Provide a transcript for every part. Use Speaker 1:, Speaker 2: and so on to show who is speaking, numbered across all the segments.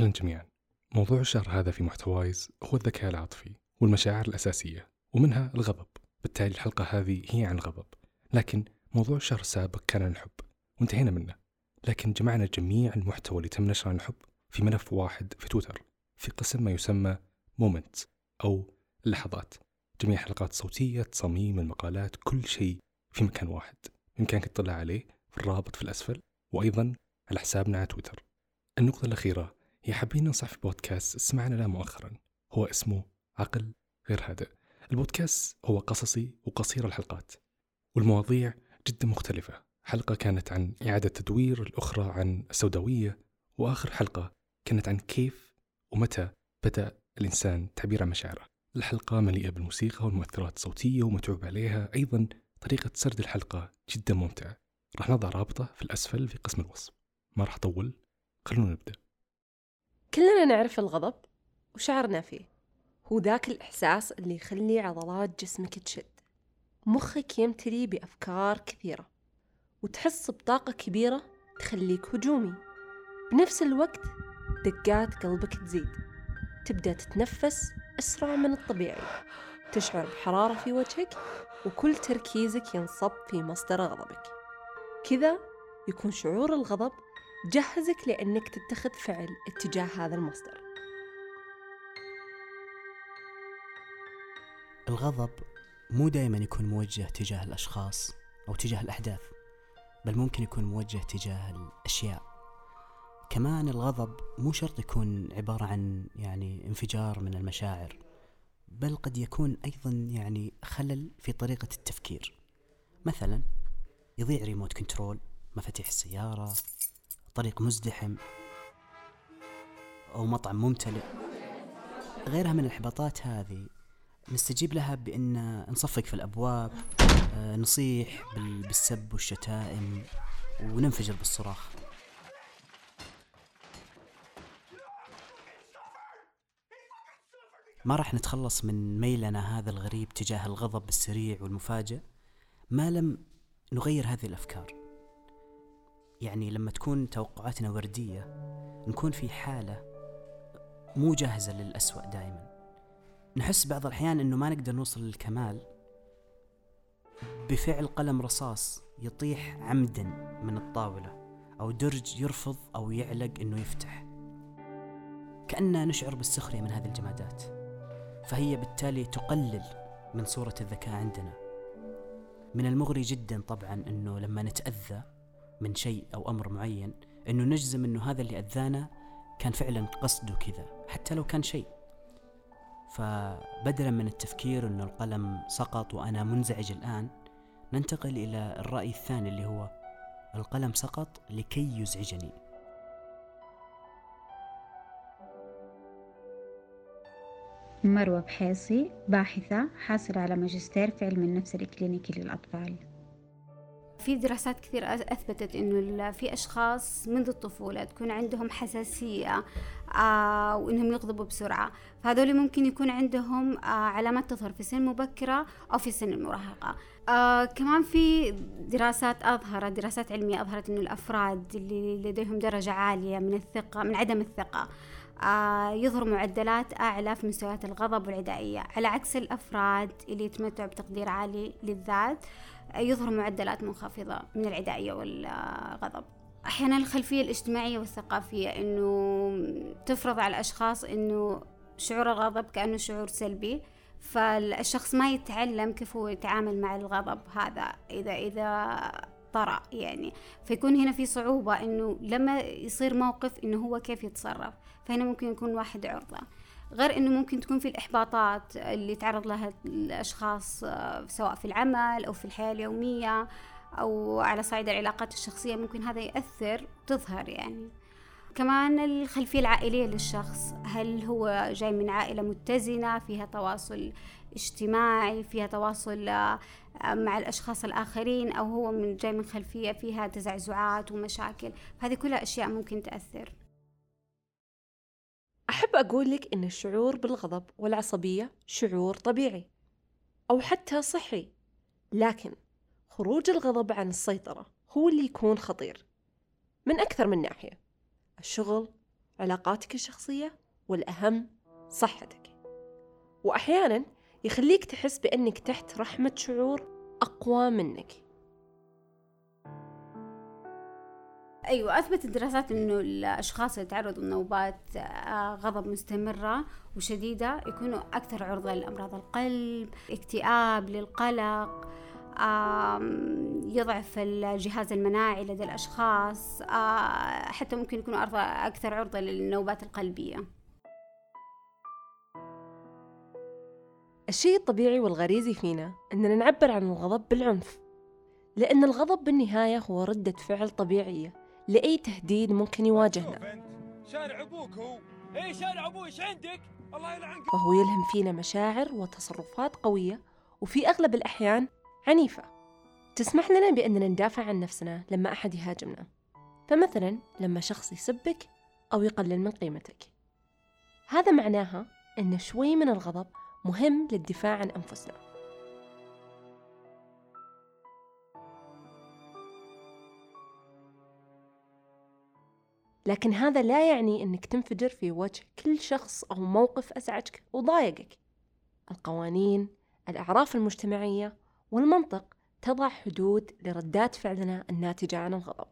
Speaker 1: أهلا جميعا. موضوع الشهر هذا في محتوايز هو الذكاء العاطفي والمشاعر الأساسية ومنها الغضب. بالتالي الحلقة هذه هي عن الغضب. لكن موضوع الشهر السابق كان عن الحب وانتهينا منه. لكن جمعنا جميع المحتوى اللي تم نشره عن الحب في ملف واحد في تويتر في قسم ما يسمى مومنت أو اللحظات جميع الحلقات الصوتية تصاميم المقالات كل شيء في مكان واحد. يمكنك تطلع عليه في الرابط في الأسفل وأيضا على حسابنا على تويتر. النقطة الأخيرة هي حابين ننصح في بودكاست سمعنا له مؤخرا. هو اسمه عقل غير هادئ. البودكاست هو قصصي وقصير الحلقات والمواضيع جدا مختلفة. حلقة كانت عن إعادة تدوير الأخرى عن السوداوية وآخر حلقة كانت عن كيف ومتى بدأ الإنسان تعبير عن مشاعره. الحلقة مليئة بالموسيقى والمؤثرات الصوتية ومتعوب عليها أيضا طريقة سرد الحلقة جدا ممتعة. راح نضع رابطة في الأسفل في قسم الوصف. ما راح أطول خلونا نبدأ.
Speaker 2: كلنا نعرف الغضب وشعرنا فيه. هو ذاك الإحساس اللي يخلي عضلات جسمك تشد. مخك يمتلي بأفكار كثيرة وتحس بطاقة كبيرة تخليك هجومي. بنفس الوقت دقات قلبك تزيد. تبدأ تتنفس أسرع من الطبيعي. تشعر بحرارة في وجهك وكل تركيزك ينصب في مصدر غضبك. كذا يكون شعور الغضب جهزك لأنك تتخذ فعل اتجاه هذا المصدر.
Speaker 3: الغضب مو دائما يكون موجه تجاه الأشخاص أو تجاه الأحداث بل ممكن يكون موجه تجاه الأشياء. كمان الغضب مو شرط يكون عبارة عن يعني انفجار من المشاعر بل قد يكون أيضا يعني خلل في طريقة التفكير. مثلا يضيع ريموت كنترول مفاتيح السيارة طريق مزدحم أو مطعم ممتلئ. غيرها من الإحباطات هذه نستجيب لها بأن نصفق في الأبواب آه، نصيح بالسب والشتائم وننفجر بالصراخ. ما راح نتخلص من ميلنا هذا الغريب تجاه الغضب السريع والمفاجئ ما لم نغير هذه الأفكار. يعني لما تكون توقعاتنا وردية نكون في حالة مو جاهزة للأسوأ دائما نحس بعض الأحيان أنه ما نقدر نوصل للكمال بفعل قلم رصاص يطيح عمدا من الطاولة أو درج يرفض أو يعلق أنه يفتح. كأننا نشعر بالسخرية من هذه الجمادات. فهي بالتالي تقلل من صورة الذكاء عندنا. من المغري جدا طبعا أنه لما نتأذى من شيء أو أمر معين أنه نجزم أنه هذا اللي أذانا كان فعلا قصده كذا حتى لو كان شيء. فبدلا من التفكير أنه القلم سقط وأنا منزعج الآن ننتقل إلى الرأي الثاني اللي هو القلم سقط لكي يزعجني.
Speaker 4: مروة بحيصي باحثة حاصلة على ماجستير في علم النفس الإكلينيكي للأطفال.
Speaker 5: في دراسات كثير أثبتت إنه في أشخاص منذ الطفولة تكون عندهم حساسية آه وإنهم يغضبوا بسرعة. فهذول ممكن يكون عندهم آه علامات تظهر في سن مبكرة أو في سن المراهقة. آه كمان في دراسات أظهرت دراسات علمية أظهرت إنه الأفراد اللي لديهم درجة عالية من الثقة من عدم الثقة آه يظهر معدلات أعلى في مستويات الغضب والعدائية على عكس الأفراد اللي يتمتعوا بتقدير عالي للذات يظهر معدلات منخفضة من العدائية والغضب. أحيانا الخلفية الاجتماعية والثقافية أنه تفرض على الأشخاص أنه شعور الغضب كأنه شعور سلبي فالشخص ما يتعلم كيف هو يتعامل مع الغضب هذا إذا إذا طرأ يعني. فيكون هنا في صعوبة إنه لما يصير موقف إنه هو كيف يتصرف. فهنا ممكن يكون واحد عرضة. غير إنه ممكن تكون في الإحباطات اللي تعرض لها الأشخاص آه، سواء في العمل أو في الحياة اليومية أو على صعيد العلاقات الشخصية ممكن هذا يأثر تظهر يعني. كمان الخلفية العائلية للشخص هل هو جاي من عائلة متزنة فيها تواصل اجتماعي فيها تواصل آه، مع الأشخاص الآخرين أو هو من جاي من خلفية فيها تزعزعات ومشاكل. هذه كلها أشياء ممكن تأثر.
Speaker 2: أحب أقول لك إن الشعور بالغضب والعصبية شعور طبيعي أو حتى صحي لكن خروج الغضب عن السيطرة هو اللي يكون خطير من أكثر من ناحية. الشغل علاقاتك الشخصية والأهم صحتك. وأحيانا يخليك تحس بأنك تحت رحمة شعور أقوى منك.
Speaker 5: أيوه اثبتت الدراسات إنه الأشخاص اللي تعرضوا لنوبات آه، غضب مستمرة وشديدة يكونوا أكثر عرضة لأمراض القلب اكتئاب للقلق يضعف الجهاز المناعي لدى الأشخاص آه، حتى ممكن يكونوا أكثر عرضة للنوبات القلبية.
Speaker 2: الشيء الطبيعي والغريزي فينا أننا نعبر عن الغضب بالعنف لأن الغضب بالنهاية هو ردة فعل طبيعية. لأي تهديد ممكن يواجهنا.
Speaker 6: شارع أبوك هو. إيه شارع أبوي إيش عندك؟ الله يلعنك.
Speaker 2: وهو يلهم فينا مشاعر وتصرفات قوية وفي أغلب الأحيان عنيفة. تسمح لنا بأننا ندافع عن نفسنا لما أحد يهاجمنا. فمثلا لما شخص يسبك أو يقلل من قيمتك. هذا معناها أن شوي من الغضب مهم للدفاع عن أنفسنا. لكن هذا لا يعني أنك تنفجر في وجه كل شخص أو موقف أزعجك وضايقك. القوانين الأعراف المجتمعية والمنطق تضع حدود لردات فعلنا الناتجة عن الغضب.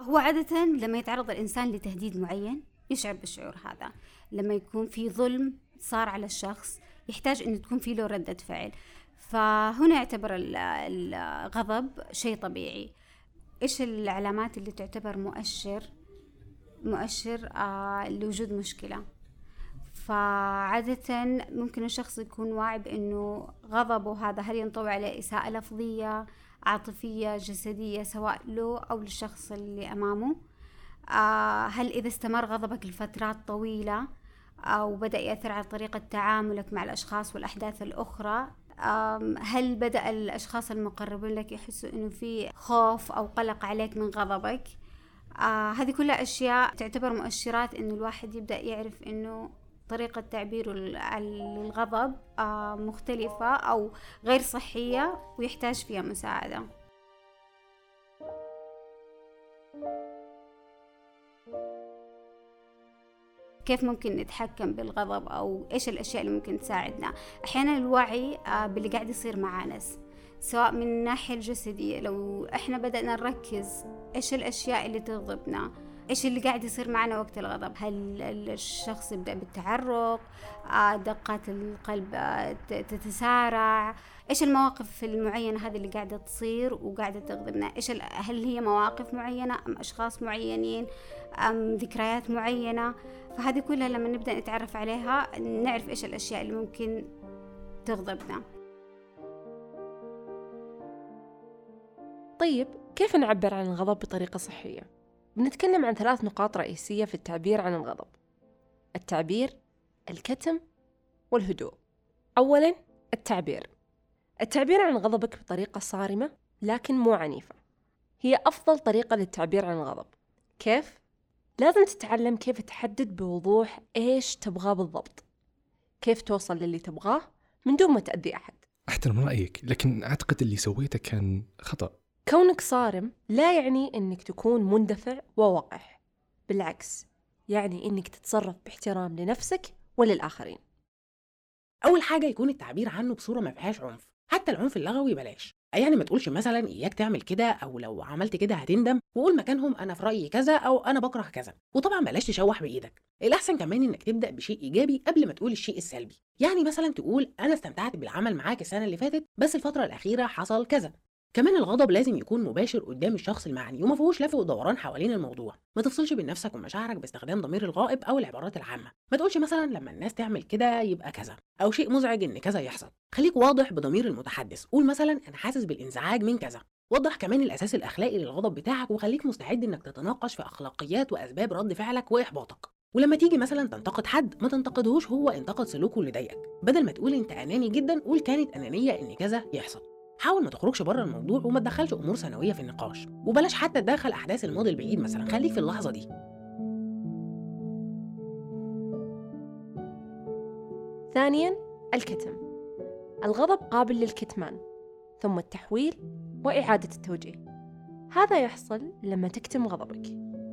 Speaker 5: هو عادة لما يتعرض الإنسان لتهديد معين يشعر بالشعور هذا. لما يكون في ظلم صار على الشخص يحتاج أن تكون في له ردة فعل. فهنا يعتبر ال- الغضب شيء طبيعي. إيش العلامات اللي تعتبر مؤشر؟ مؤشر آه لوجود مشكلة. فعادة ممكن الشخص يكون واعي بأنه غضبه هذا هل ينطوي عليه إساءة لفظية عاطفية جسدية سواء له أو للشخص اللي أمامه. آه هل إذا استمر غضبك لفترات طويلة أو بدأ يأثر على طريقة تعاملك مع الأشخاص والأحداث الأخرى هل بدأ الأشخاص المقربين لك يحسوا إنه في خوف أو قلق عليك من غضبك؟ آه هذه كلها أشياء تعتبر مؤشرات إنه الواحد يبدأ يعرف إنه طريقة تعبيره الغضب آه مختلفة أو غير صحية ويحتاج فيها مساعدة. كيف ممكن نتحكم بالغضب أو إيش الأشياء اللي ممكن تساعدنا. أحيانا الوعي آه، باللي قاعد يصير معانا سواء من الناحية الجسدية. لو إحنا بدأنا نركز إيش الأشياء اللي تغضبنا إيش اللي قاعد يصير معنا وقت الغضب؟ هل الشخص يبدأ بالتعرق؟ آه، دقات القلب آه، تتسارع؟ إيش المواقف المعينة هذه اللي قاعدة تصير وقاعدة تغضبنا؟ ال- هل هي مواقف معينة أم أشخاص معينين؟ أم ذكريات معينة؟ فهذه كلها لما نبدأ نتعرف عليها نعرف إيش الأشياء اللي ممكن تغضبنا.
Speaker 2: طيب كيف نعبر عن الغضب بطريقة صحية؟ بنتكلم عن ثلاث نقاط رئيسية في التعبير عن الغضب. التعبير الكتم والهدوء. أولا التعبير. التعبير عن غضبك بطريقة صارمة لكن مو عنيفة. هي أفضل طريقة للتعبير عن الغضب. كيف؟ لازم تتعلم كيف تحدد بوضوح إيش تبغاه بالضبط. كيف توصل للي تبغاه من دون ما تأذي أحد.
Speaker 1: أحترم رأيك لكن أعتقد اللي سويته كان خطأ.
Speaker 2: كونك صارم لا يعني إنك تكون مندفع ووقح بالعكس يعني إنك تتصرف باحترام لنفسك وللآخرين.
Speaker 7: أول حاجة يكون التعبير عنه بصورة ما فيهاش عنف. حتى العنف اللغوي بلاش. يعني ما تقولش مثلا إياك تعمل كده أو لو عملت كده هتندم وقول مكانهم أنا في رأيي كذا أو أنا بكره كذا. وطبعا بلاش تشوح بإيدك. الأحسن كمان إنك تبدأ بشيء إيجابي قبل ما تقول الشيء السلبي. يعني مثلا تقول أنا استمتعت بالعمل معاك السنة اللي فاتت بس الفترة الأخيرة حصل كذا. كمان الغضب لازم يكون مباشر قدام الشخص المعني وما فيهوش لف ودوران حوالين الموضوع. ما تفصلش بين نفسك ومشاعرك باستخدام ضمير الغائب أو العبارات العامة. ما تقولش مثلا لما الناس تعمل كده يبقى كذا أو شيء مزعج إن كذا يحصل. خليك واضح بضمير المتحدث. قول مثلا أنا حاسس بالإنزعاج من كذا. وضح كمان الأساس الأخلاقي للغضب بتاعك وخليك مستعد إنك تتناقش في أخلاقيات وأسباب رد فعلك وإحباطك. ولما تيجي مثلا تنتقد حد ما تنتقدهوش هو انتقد سلوكه اللي ضايقك. بدل ما تقول أنت أناني جدا قول كانت أنانية إن كذا يحصل. حاول ما تخرجش بره الموضوع وما تدخلش أمور ثانوية في النقاش. وبلاش حتى تدخل أحداث الماضي البعيد مثلا. خليك في اللحظة دي.
Speaker 2: ثانيا الكتم. الغضب قابل للكتمان ثم التحويل وإعادة التوجيه. هذا يحصل لما تكتم غضبك.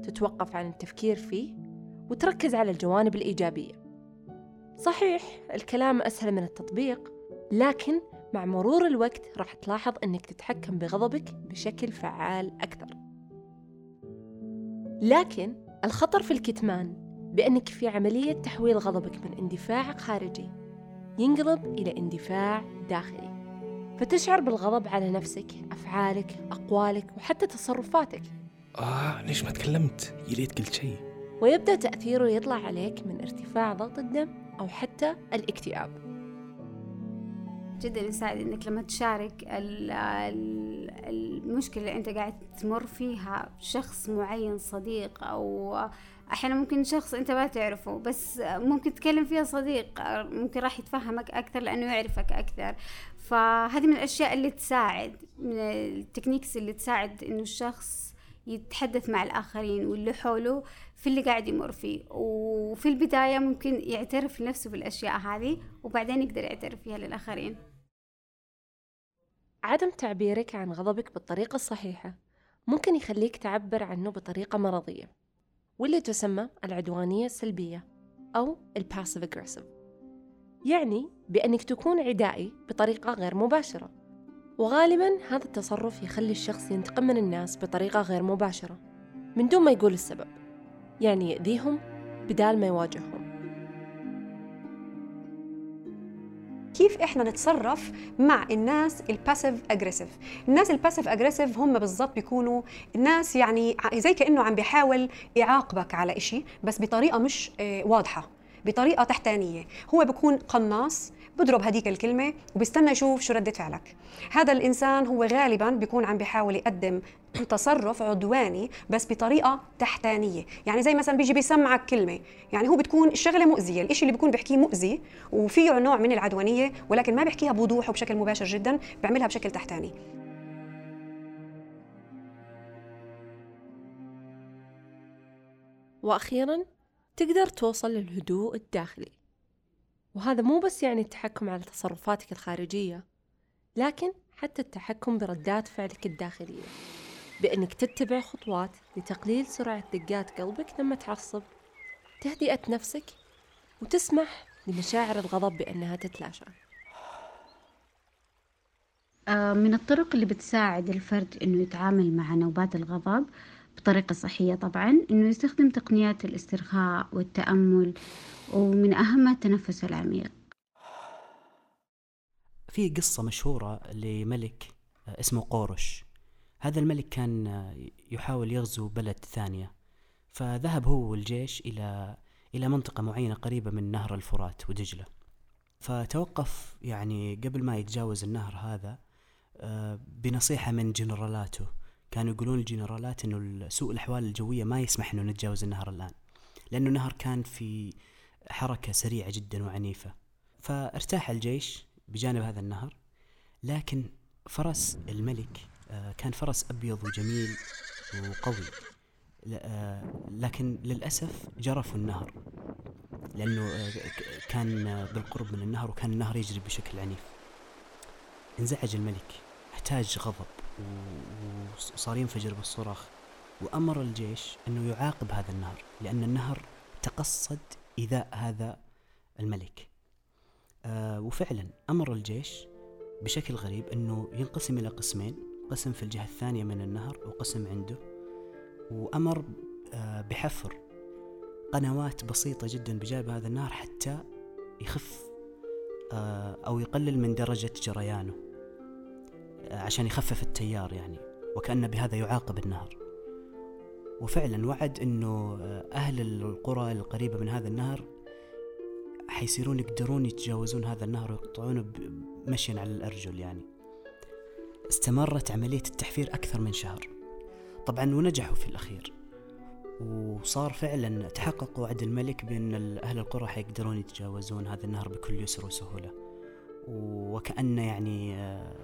Speaker 2: تتوقف عن التفكير فيه وتركز على الجوانب الإيجابية. صحيح الكلام أسهل من التطبيق لكن مع مرور الوقت راح تلاحظ أنك تتحكم بغضبك بشكل فعال أكثر. لكن الخطر في الكتمان بأنك في عملية تحويل غضبك من اندفاع خارجي ينقلب إلى اندفاع داخلي. فتشعر بالغضب على نفسك أفعالك أقوالك وحتى تصرفاتك.
Speaker 1: آه ليش ما تكلمت؟ يا ليت قلت شيء.
Speaker 2: ويبدأ تأثيره يطلع عليك من ارتفاع ضغط الدم أو حتى الاكتئاب.
Speaker 5: جدا يساعد إنك لما تشارك ال- ال- المشكلة اللي أنت قاعد تمر فيها شخص معين صديق أو أحيانا ممكن شخص أنت ما تعرفه بس ممكن تتكلم فيها صديق ممكن راح يتفهمك أكثر لأنه يعرفك أكثر. فهذه من الأشياء اللي تساعد من التكنيكس اللي تساعد إنه الشخص يتحدث مع الآخرين واللي حوله في اللي قاعد يمر فيه. وفي البداية ممكن يعترف لنفسه بالأشياء هذه وبعدين يقدر يعترف فيها للآخرين.
Speaker 2: عدم تعبيرك عن غضبك بالطريقة الصحيحة ممكن يخليك تعبر عنه بطريقة مرضية واللي تسمى العدوانية السلبية أو الباسيف aggressive. يعني بأنك تكون عدائي بطريقة غير مباشرة. وغالبا هذا التصرف يخلي الشخص ينتقم من الناس بطريقة غير مباشرة من دون ما يقول السبب. يعني يأذيهم بدال ما يواجههم.
Speaker 8: كيف إحنا نتصرف مع الناس ال passive aggressive الناس ال passive aggressive هم بالضبط بيكونوا الناس يعني زي كأنه عم بيحاول يعاقبك على إشي بس بطريقة مش آه، واضحة بطريقة تحتانية. هو بيكون قناص بضرب هديك الكلمة وبيستنى يشوف شو ردة فعلك. هذا الإنسان هو غالبا بيكون عم بيحاول يقدم تصرف عدواني بس بطريقة تحتانية. يعني زي مثلا بيجي بيسمعك كلمة. يعني هو بتكون الشغلة مؤذية الإشي اللي بيكون بيحكيه مؤذي وفيه نوع من العدوانية ولكن ما بيحكيها بوضوح وبشكل مباشر جدا بيعملها بشكل تحتاني.
Speaker 2: وأخيرا تقدر توصل للهدوء الداخلي. وهذا مو بس يعني التحكم على تصرفاتك الخارجية لكن حتى التحكم بردات فعلك الداخلية بأنك تتبع خطوات لتقليل سرعة دقات قلبك لما تعصب تهدئة نفسك وتسمح لمشاعر الغضب بأنها تتلاشى.
Speaker 4: آه، من الطرق اللي بتساعد الفرد إنه يتعامل مع نوبات الغضب بطريقة صحية طبعا إنه يستخدم تقنيات الاسترخاء والتأمل ومن أهمها التنفس العميق.
Speaker 3: في قصة مشهورة لملك آه، اسمه قورش. هذا الملك كان آه، يحاول يغزو بلد ثانية. فذهب هو والجيش إلى إلى منطقة معينة قريبة من نهر الفرات ودجلة. فتوقف يعني قبل ما يتجاوز النهر هذا آه، بنصيحة من جنرالاته. كانوا يقولون الجنرالات إنه سوء الأحوال الجوية ما يسمح إنه نتجاوز النهر الآن لأنه النهر كان في حركة سريعة جدا وعنيفة. فارتاح الجيش بجانب هذا النهر لكن فرس الملك آه، كان فرس أبيض وجميل وقوي. آه، لكن للأسف جرفوا النهر لأنه آه، كان بالقرب من النهر وكان النهر يجري بشكل عنيف. انزعج الملك احتاج غضب. وصار ينفجر بالصراخ. وأمر الجيش أنه يعاقب هذا النهر لأن النهر تقصد إيذاء هذا الملك. آه وفعلا أمر الجيش بشكل غريب أنه ينقسم إلى قسمين قسم في الجهة الثانية من النهر وقسم عنده. وأمر آه بحفر قنوات بسيطة جدا بجانب هذا النهر حتى يخف آه أو يقلل من درجة جريانه. عشان يخفف التيار يعني وكأن بهذا يعاقب النهر. وفعلا وعد إنه آه، أهل القرى القريبة من هذا النهر حيصيرون يقدرون يتجاوزون هذا النهر ويقطعونه مشيا على الأرجل يعني. استمرت عملية التحفير أكثر من شهر. طبعا ونجحوا في الأخير. وصار فعلا تحقق وعد الملك بأن ال- أهل القرى حيقدرون يتجاوزون هذا النهر بكل يسر وسهولة. وكأن يعني آه،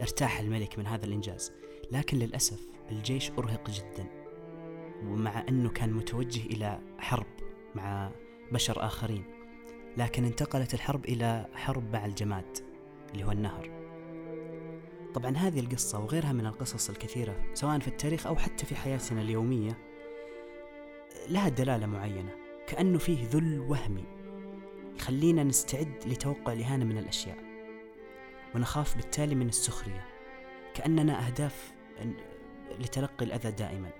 Speaker 3: ارتاح الملك من هذا الإنجاز. لكن للأسف الجيش أرهق جدا ومع أنه كان متوجه إلى حرب مع بشر آخرين لكن انتقلت الحرب إلى حرب مع الجماد اللي هو النهر. طبعا هذه القصة وغيرها من القصص الكثيرة سواء في التاريخ أو حتى في حياتنا اليومية لها دلالة معينة كأنه فيه ذل وهمي يخلينا نستعد لتوقع الإهانة من الأشياء. ونخاف بالتالي من السخرية. كأننا أهداف لتلقي الأذى دائما.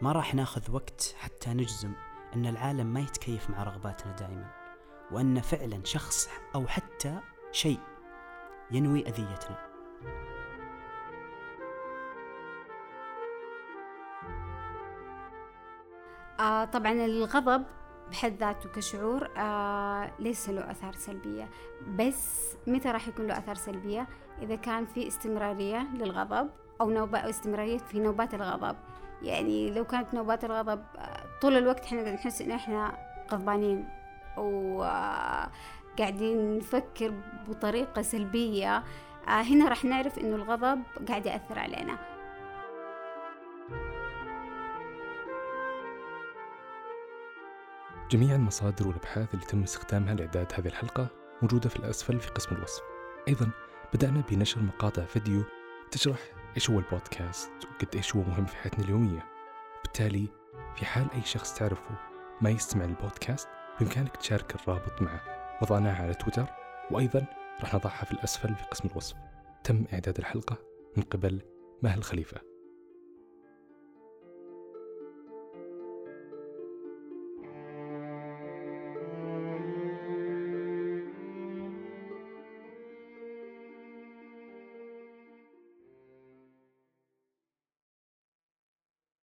Speaker 3: ما راح ناخذ وقت حتى نجزم أن العالم ما يتكيف مع رغباتنا دائما وأن فعلا شخص أو حتى شيء ينوي أذيتنا.
Speaker 5: آه طبعا الغضب بحد ذاته كشعور آه ليس له آثار سلبية. بس متى راح يكون له آثار سلبية؟ إذا كان في استمرارية للغضب أو نوبة استمرارية في نوبات الغضب. يعني لو كانت نوبات الغضب آه، طول الوقت إحنا نحس ان إحنا غضبانين وقاعدين نفكر بطريقة سلبية. آه، هنا راح نعرف إنه الغضب قاعد يأثر علينا.
Speaker 1: جميع المصادر والأبحاث اللي تم استخدامها لإعداد هذه الحلقة موجودة في الأسفل في قسم الوصف. أيضا بدأنا بنشر مقاطع فيديو تشرح إيش هو البودكاست وقد إيش هو مهم في حياتنا اليومية. بالتالي في حال أي شخص تعرفه ما يستمع للبودكاست بإمكانك تشارك الرابط معه. وضعناها على تويتر. وأيضا راح نضعها في الأسفل في قسم الوصف. تم إعداد الحلقة من قبل ماهل خليفة.